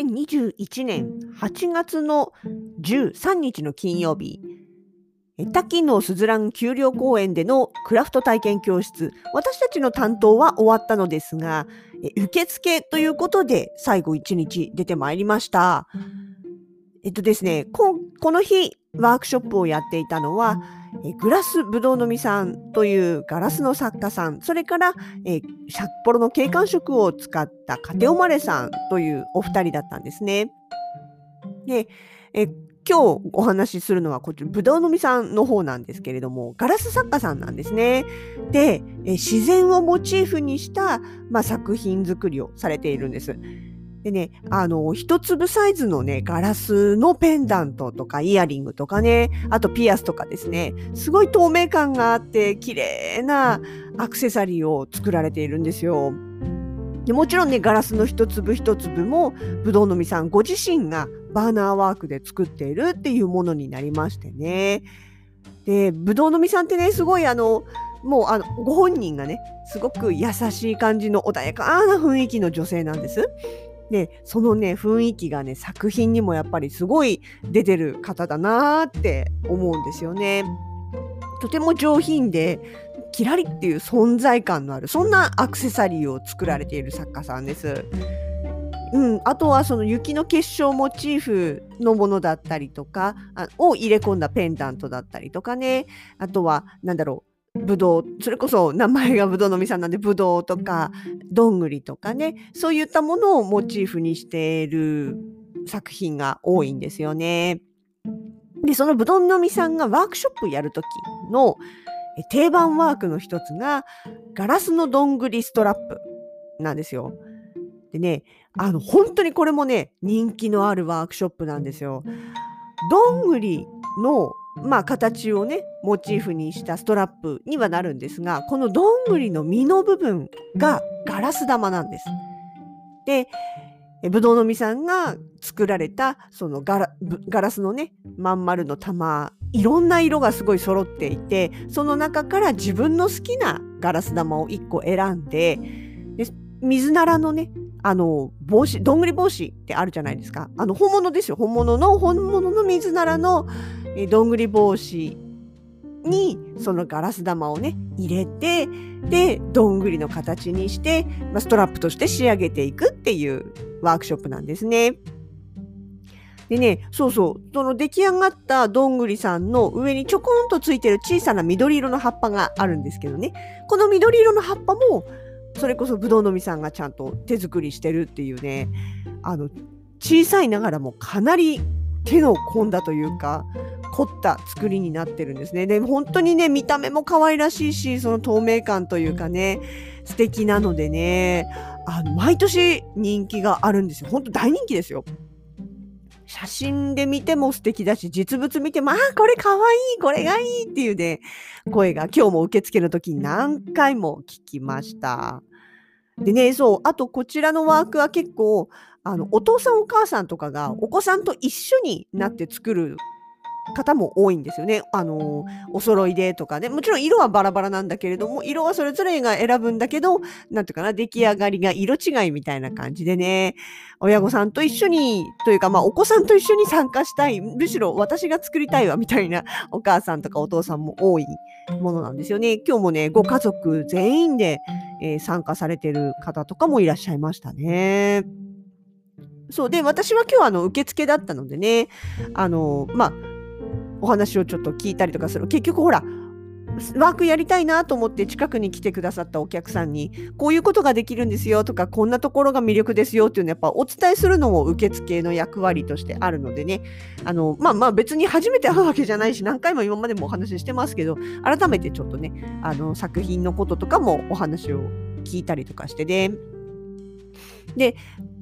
2021年8月の13日の金曜日、滝のすずらん丘陵公園でのクラフト体験教室、私たちの担当は終わったのですが、受付ということで最後1日出てまいりました。えっとですね、ここの日ワークショップをやっていたのは、えグラスぶどうのみさんというガラスの作家さん、それからえ札幌の景観色を使ったカテオマレさんというお二人だったんですね。で、え今日お話しするのはこっちぶどうのみさんの方なんですけれども、ガラス作家さんなんですね。で、え自然をモチーフにした、まあ、作品作りをされているんです。でね、あの、一粒サイズのね、ガラスのペンダントとかイヤリングとかね、あとピアスとかですね、すごい透明感があって、綺麗なアクセサリーを作られているんですよ。でもちろんね、ガラスの一粒一粒も、ぶどうのみさんご自身がバーナーワークで作っているっていうものになりましてね。で、ぶどうのみさんってね、すごいあの、もうあの、ご本人がね、すごく優しい感じの穏やかな雰囲気の女性なんです。で、そのね、雰囲気がね、作品にもやっぱりすごい出てる方だなって思うんですよね。とても上品で、キラリっていう存在感のある、そんなアクセサリーを作られている作家さんです。うん、あとはその雪の結晶モチーフのものだったりとかあを入れ込んだペンダントだったりとかねあとはなんだろうぶどうそれこそ名前がぶどうのみさんなんでぶどうとかどんぐりとかねそういったものをモチーフにしている作品が多いんですよね。でそのぶどうのみさんがワークショップやるときの定番ワークの一つがガラスのどんぐりストラップなんですよ。でねあの本当にこれもね人気のあるワークショップなんですよ。どんぐりのまあ形をねモチーフにしたストラップにはなるんですがこのどんぐりの実の部分がガラス玉なんです。でえぶどうの実さんが作られたそのガラぶガラスのねまん丸の玉いろんな色がすごい揃っていてその中から自分の好きなガラス玉を1個選んでで水ならのねあの帽子どんぐり帽子ってあるじゃないですか。あの本物ですよ。本物の本物の水ならのえどんぐり帽子にそのガラス玉をね入れてでどんぐりの形にして、まあ、ストラップとして仕上げていくっていうワークショップなんですね。でね、そうそう、その出来上がったどんぐりさんの上にちょこんとついてる小さな緑色の葉っぱがあるんですけどね、この緑色の葉っぱも、それこそぶどうのみさんがちゃんと手作りしてるっていうね、あの、小さいながらもかなり手の込んだというか、凝った作りになってるんですね。で、本当にね、見た目も可愛らしいし、その透明感というかね、素敵なのでね、あの、毎年人気があるんですよ。本当大人気ですよ。写真で見ても素敵だし、実物見ても、あ、これかわいい、これがいいっていうね、声が今日も受付の時に何回も聞きました。でね、そう、あとこちらのワークは結構、あの、お父さんお母さんとかがお子さんと一緒になって作る方も多いんですよね。あの、お揃いでとかね。もちろん色はバラバラなんだけれども、色はそれぞれが選ぶんだけど、なんていうかな、出来上がりが色違いみたいな感じでね、親御さんと一緒に、というか、まあ、お子さんと一緒に参加したい、むしろ私が作りたいわ、みたいなお母さんとかお父さんも多いものなんですよね。今日もね、ご家族全員で、えー参加されてる方とかもいらっしゃいましたね。そう。で、私は今日あの、受付だったのでね、あの、まあ、お話をちょっと聞いたりとかする。結局ほら、ワークやりたいなと思って近くに来てくださったお客さんに、こういうことができるんですよとか、こんなところが魅力ですよっていうのはやっぱお伝えするのも受付の役割としてあるのでね、あの、まあまあ別に初めて会うわけじゃないし、何回も今までもお話ししてますけど、改めてちょっとね、あの、作品のこととかもお話を聞いたりとかしてね。で、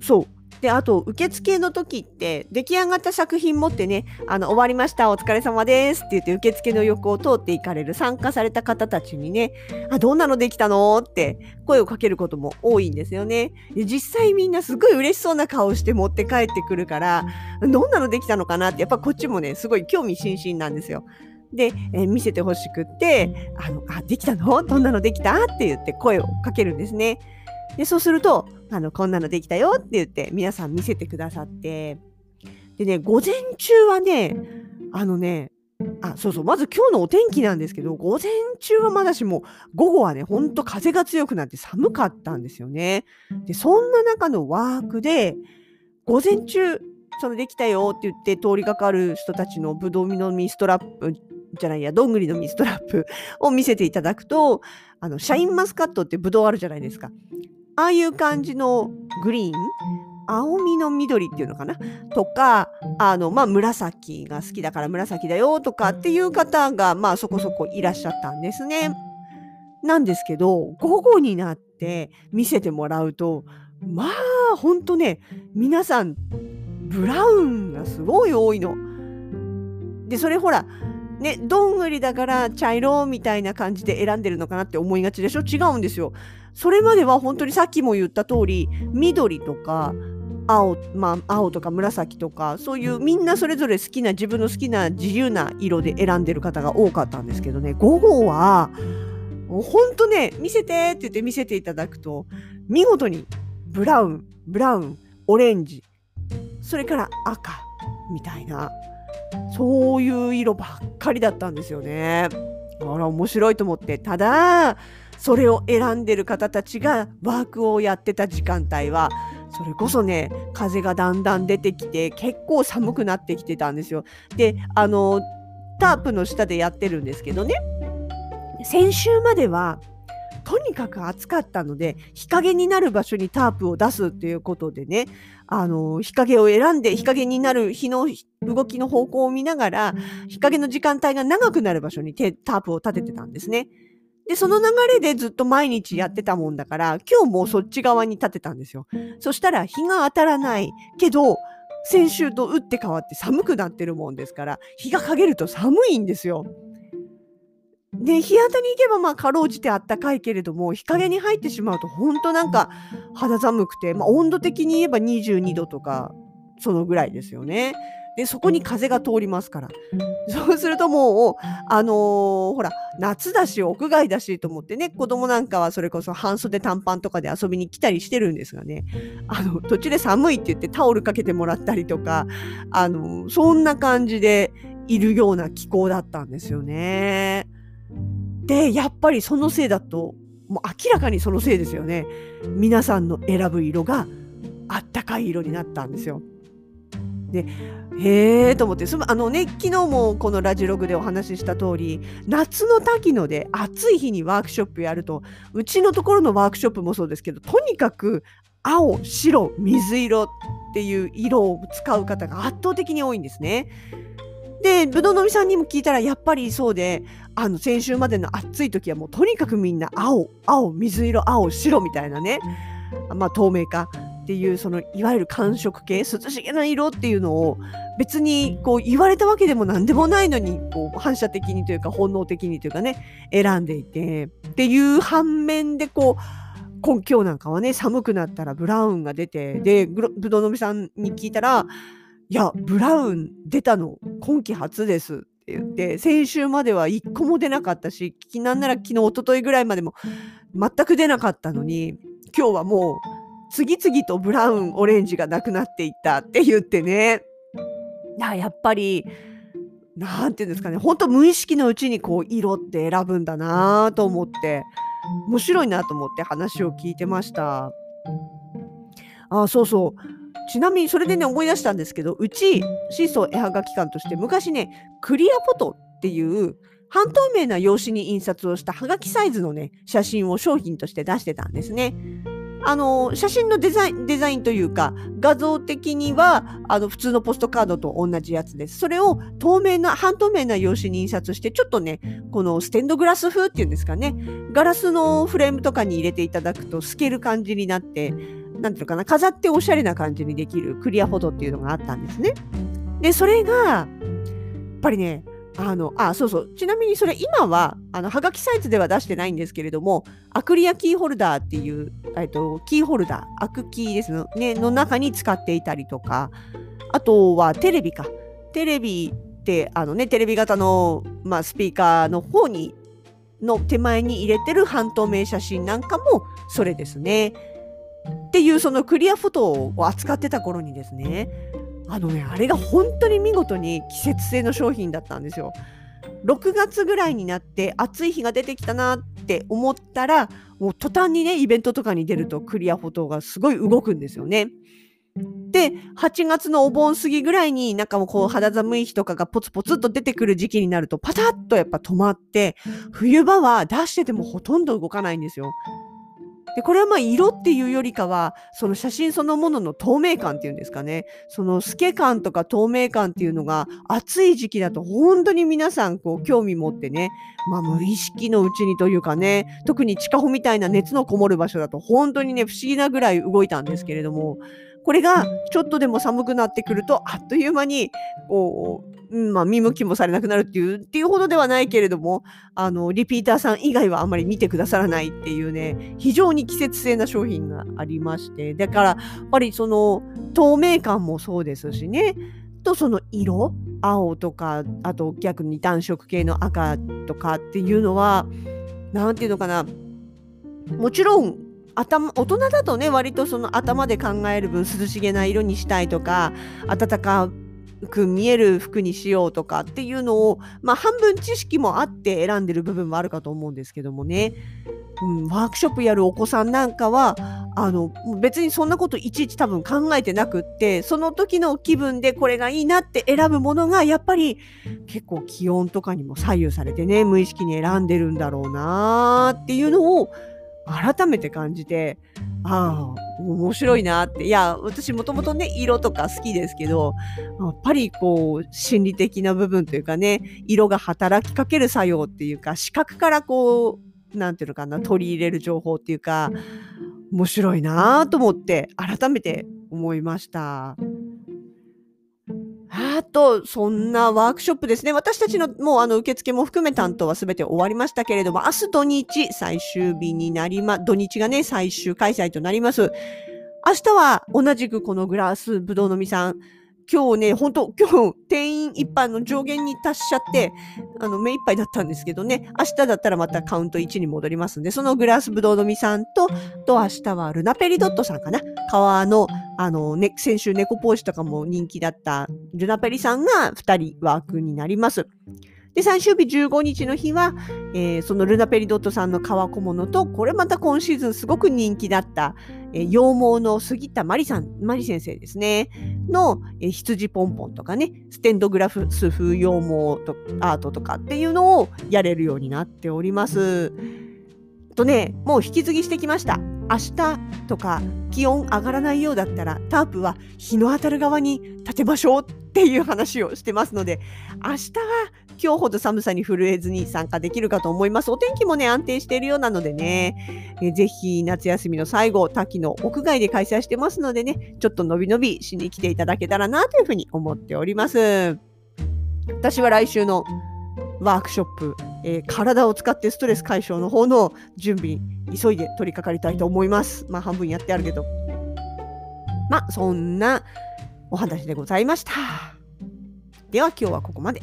そう。で、あと、受付の時って、出来上がった作品持ってね、あの、終わりました、お疲れ様ですって言って、受付の横を通っていかれる参加された方たちにね、あ、どんなのできたのって声をかけることも多いんですよね。で実際みんなすごい嬉しそうな顔して持って帰ってくるから、どんなのできたのかなって、やっぱこっちもね、すごい興味津々なんですよ。で、えー、見せてほしくって、あの、あ、できたの？どんなのできた？って言って声をかけるんですね。で、そうすると、あの、こんなのできたよって言って皆さん見せてくださって、でね、午前中はね、あのね、あ、そうそう、まず今日のお天気なんですけど、午前中はまだしも、午後はね、ほんと風が強くなって寒かったんですよね。で、そんな中のワークで、午前中、そのできたよって言って通りがかる人たちのぶどうのミストラップじゃないや、どんぐりのミストラップを見せていただくと、あの、シャインマスカットってぶどうあるじゃないですか。ああいう感じのグリーン青みの緑っていうのかな？とか、あの、まあ、紫が好きだから紫だよとかっていう方が、まあ、そこそこいらっしゃったんですね。なんですけど、午後になって見せてもらうと、まあ、ほんとね、皆さん、ブラウンがすごい多いの。で、それほら、ね、どんぐりだから茶色みたいな感じで選んでるのかなって思いがちでしょ？違うんですよ。それまでは本当にさっきも言った通り緑とか青,、まあ、青とか紫とかそういうみんなそれぞれ好きな自分の好きな自由な色で選んでる方が多かったんですけどね午後は本当ね見せてって言って見せていただくと見事にブラウンブラウンオレンジそれから赤みたいなそういう色ばっかりだったんですよね。あら面白いと思ってただそれを選んでる方たちがワークをやってた時間帯はそれこそね風がだんだん出てきて結構寒くなってきてたんですよ。であのタープの下でやってるんですけどね先週まではとにかく暑かったので日陰になる場所にタープを出すっていうことでねあの日陰を選んで日陰になる日の動きの方向を見ながら日陰の時間帯が長くなる場所にタープを立ててたんですね。で、その流れでずっと毎日やってたもんだから、今日もそっち側に立てたんですよ。そしたら日が当たらないけど、先週と打って変わって寒くなってるもんですから、日が陰ると寒いんですよ。で、日当たりに行けばまあかろうじてあったかいけれども、日陰に入ってしまうと本当なんか肌寒くて、まあ温度的に言えば22度とか、そのぐらいですよね。で、そこに風が通りますから。そうするともう、あのー、ほら、夏だし、屋外だしと思ってね、子供なんかはそれこそ半袖短パンとかで遊びに来たりしてるんですがね、あの、途中で寒いって言ってタオルかけてもらったりとか、あの、そんな感じでいるような気候だったんですよね。で、やっぱりそのせいだと、もう明らかにそのせいですよね。皆さんの選ぶ色があったかい色になったんですよ。でへえと思ってそのあのね昨日もこのラジログでお話しした通り夏の滝野で暑い日にワークショップやるとうちのところのワークショップもそうですけどとにかく青白水色っていう色を使う方が圧倒的に多いんですね。でぶどうのみさんにも聞いたらやっぱりそうであの先週までの暑い時はもうとにかくみんな青青水色青白みたいなねまあ透明化っていうそのいわゆる寒色系涼しげな色っていうのを別にこう言われたわけでも何でもないのにこう反射的にというか本能的にというかね選んでいてっていう反面でこう今日なんかはね寒くなったらブラウンが出てでぶどうのみさんに聞いたら「いやブラウン出たの今季初です」って言って先週までは1個も出なかったしなんなら昨日一昨日ぐらいまでも全く出なかったのに今日はもう次々とブラウン、オレンジがなくなっていったって言ってね。やっぱり、なんていうんですかね、本当無意識のうちにこう色って選ぶんだなと思って、面白いなと思って話を聞いてました。あ、そうそう。ちなみにそれでね思い出したんですけど、うち、シーソー絵はがき館として昔ね、クリアフォトっていう半透明な用紙に印刷をしたはがきサイズのね、写真を商品として出してたんですね。あの、写真のデザイン、デザインというか、画像的には、あの、普通のポストカードと同じやつです。それを透明な、半透明な用紙に印刷して、ちょっとね、このステンドグラス風っていうんですかね、ガラスのフレームとかに入れていただくと透ける感じになって、なんていうのかな、飾っておしゃれな感じにできるクリアフォトっていうのがあったんですね。で、それが、やっぱりね、あの、あ、そうそう。ちなみにそれ今は、あの、はがきサイズでは出してないんですけれども、アクリアキーホルダーっていう、えっと、キーホルダー、アクキーですの、ね、の中に使っていたりとか、あとはテレビか。テレビって、あのね、テレビ型の、まあ、スピーカーの方に、の手前に入れてる半透明写真なんかもそれですね。っていうそのクリアフォトを扱ってた頃にですね、あのね、あれが本当に見事に季節性の商品だったんですよ。6月ぐらいになって暑い日が出てきたなって思ったらもう途端にねイベントとかに出るとクリアフォトがすごい動くんですよね。で8月のお盆過ぎぐらいになんかもうこう肌寒い日とかがポツポツっと出てくる時期になるとパタッとやっぱ止まって冬場は出しててもほとんど動かないんですよ。で、これはまあ色っていうよりかは、その写真そのものの透明感っていうんですかね。その透け感とか透明感っていうのが暑い時期だと本当に皆さんこう興味持ってね、まあ無意識のうちにというかね、特に地下穂みたいな熱のこもる場所だと本当にね、不思議なぐらい動いたんですけれども、これがちょっとでも寒くなってくるとあっという間にこううん、まあ、見向きもされなくなるっていう、っていうほどではないけれども、あの、リピーターさん以外はあんまり見てくださらないっていうね、非常に季節性な商品がありまして、だから、やっぱりその、透明感もそうですしね、とその色、青とか、あと逆に暖色系の赤とかっていうのは、なんていうのかな、もちろん頭大人だとね割とその頭で考える分涼しげな色にしたいとか暖かく見える服にしようとかっていうのを、まあ、半分知識もあって選んでる部分もあるかと思うんですけどもね、うん、ワークショップやるお子さんなんかはあの別にそんなこといちいち多分考えてなくってその時の気分でこれがいいなって選ぶものがやっぱり結構気温とかにも左右されてね無意識に選んでるんだろうなっていうのを改めて感じてああ面白いなって。いや、私もともとね、色とか好きですけど、やっぱりこう、心理的な部分というかね、色が働きかける作用っていうか、視覚からこう、なんていうのかな、取り入れる情報っていうか、面白いなと思って、改めて思いました。あと、そんなワークショップですね。私たちのもうあの受付も含め担当は全て終わりましたけれども、明日土日最終日になりま、土日がね、最終開催となります。明日は同じくこのグラスぶどうのみさん、今日ね、本当今日、定員一般の上限に達しちゃって、あの、目いっぱいだったんですけどね、明日だったらまたカウント1に戻りますんで、そのグラスブドウのみさんと、と明日はルナペリドットさんかな。川の、あの、ね、先週猫ポーチとかも人気だったルナペリさんが2人ワークになります。で、最終日15日の日は、えー、そのルナペリドットさんの革小物と、これまた今シーズンすごく人気だった、え、羊毛の杉田真理さん、真理先生ですね、の、え、羊ポンポンとかね、ステンドグラフス風羊毛とアートとかっていうのをやれるようになっております。とね、もう引き継ぎしてきました。明日とか気温上がらないようだったらタープは日の当たる側に立てましょうっていう話をしてますので明日は今日ほど寒さに震えずに参加できるかと思います。お天気もね、安定しているようなのでね、えぜひ夏休みの最後、滝の屋外で開催してますのでね、ちょっとのびのびしに来ていただけたらなというふうに思っております。私は来週のワークショップ、えー、体を使ってストレス解消の方の準備、急いで取り掛かりたいと思います。まあ半分やってあるけど。まあそんなお話でございました。では今日はここまで。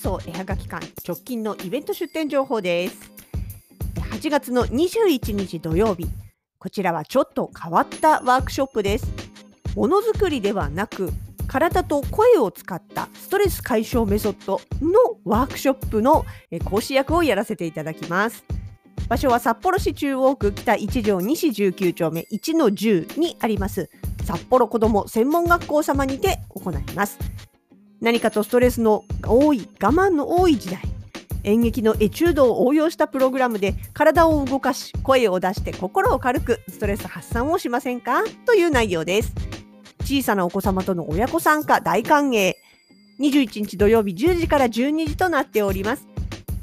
シーソー絵はがき館直近のイベント出店情報です。8月の21日土曜日、こちらはちょっと変わったワークショップです。ものづくりではなく、体と声を使ったストレス解消メソッドのワークショップの講師役をやらせていただきます。場所は札幌市中央区北1条西19丁目1の10にあります札幌子ども専門学校様にて行います。何かとストレスの多い我慢の多い時代演劇のエチュードを応用したプログラムで体を動かし声を出して心を軽くストレス発散をしませんか？という内容です小さなお子様との親子参加大歓迎。21日土曜日10時から12時となっております。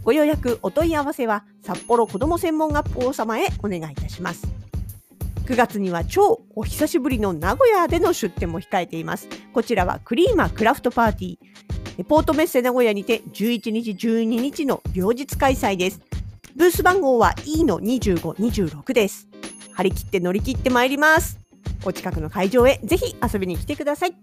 ご予約、お問い合わせは札幌子ども専門学校様へお願いいたします。9月には超お久しぶりの名古屋での出店も控えています。こちらはクリーマクラフトパーティー。ポートメッセ名古屋にて11日12日の両日開催です。ブース番号は E の25、26です。張り切って乗り切ってまいります。お近くの会場へぜひ遊びに来てください。